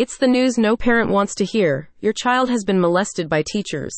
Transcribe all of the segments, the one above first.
It's the news no parent wants to hear. Your child has been molested by teachers.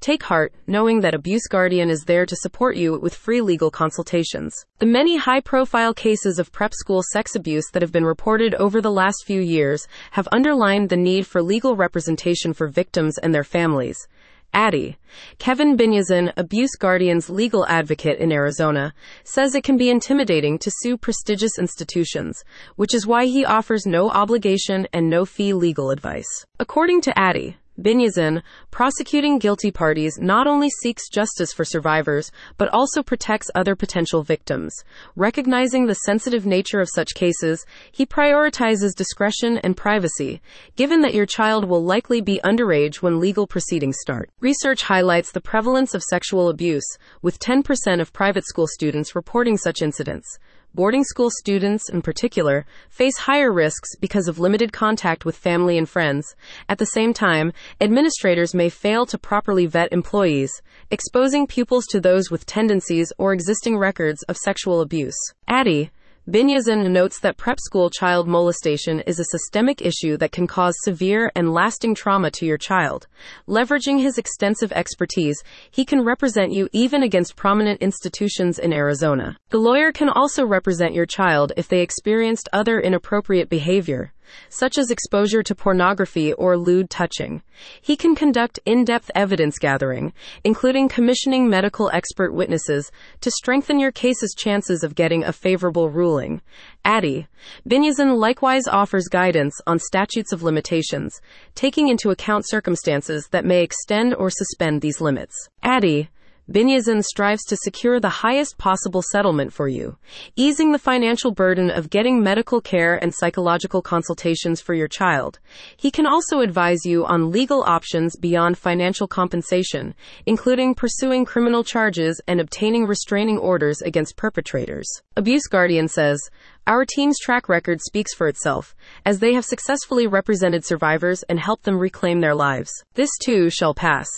Take heart, knowing that Abuse Guardian is there to support you with free legal consultations. The many high profile cases of prep school sex abuse that have been reported over the last few years have underlined the need for legal representation for victims and their families. Addie, Kevin Biniazan, Abuse Guardian's legal advocate in Arizona, says it can be intimidating to sue prestigious institutions, which is why he offers no obligation and no fee legal advice. According to Addie, Biniazan, prosecuting guilty parties not only seeks justice for survivors, but also protects other potential victims. Recognizing the sensitive nature of such cases, he prioritizes discretion and privacy, given that your child will likely be underage when legal proceedings start. Research highlights the prevalence of sexual abuse, with 10% of private school students reporting such incidents boarding school students in particular face higher risks because of limited contact with family and friends. At the same time, administrators may fail to properly vet employees, exposing pupils to those with tendencies or existing records of sexual abuse. Addie, Biniazan notes that prep school child molestation is a systemic issue that can cause severe and lasting trauma to your child. Leveraging his extensive expertise, he can represent you even against prominent institutions in Arizona. The lawyer can also represent your child if they experienced other inappropriate behavior such as exposure to pornography or lewd touching. He can conduct in depth evidence gathering, including commissioning medical expert witnesses, to strengthen your case's chances of getting a favorable ruling. Addie, Biniazan likewise offers guidance on statutes of limitations, taking into account circumstances that may extend or suspend these limits. Addie, Biniazan strives to secure the highest possible settlement for you, easing the financial burden of getting medical care and psychological consultations for your child. He can also advise you on legal options beyond financial compensation, including pursuing criminal charges and obtaining restraining orders against perpetrators. Abuse Guardian says, our team's track record speaks for itself, as they have successfully represented survivors and helped them reclaim their lives. This too shall pass.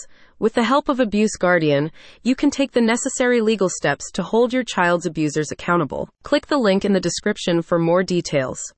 With the help of Abuse Guardian, you can take the necessary legal steps to hold your child's abusers accountable. Click the link in the description for more details.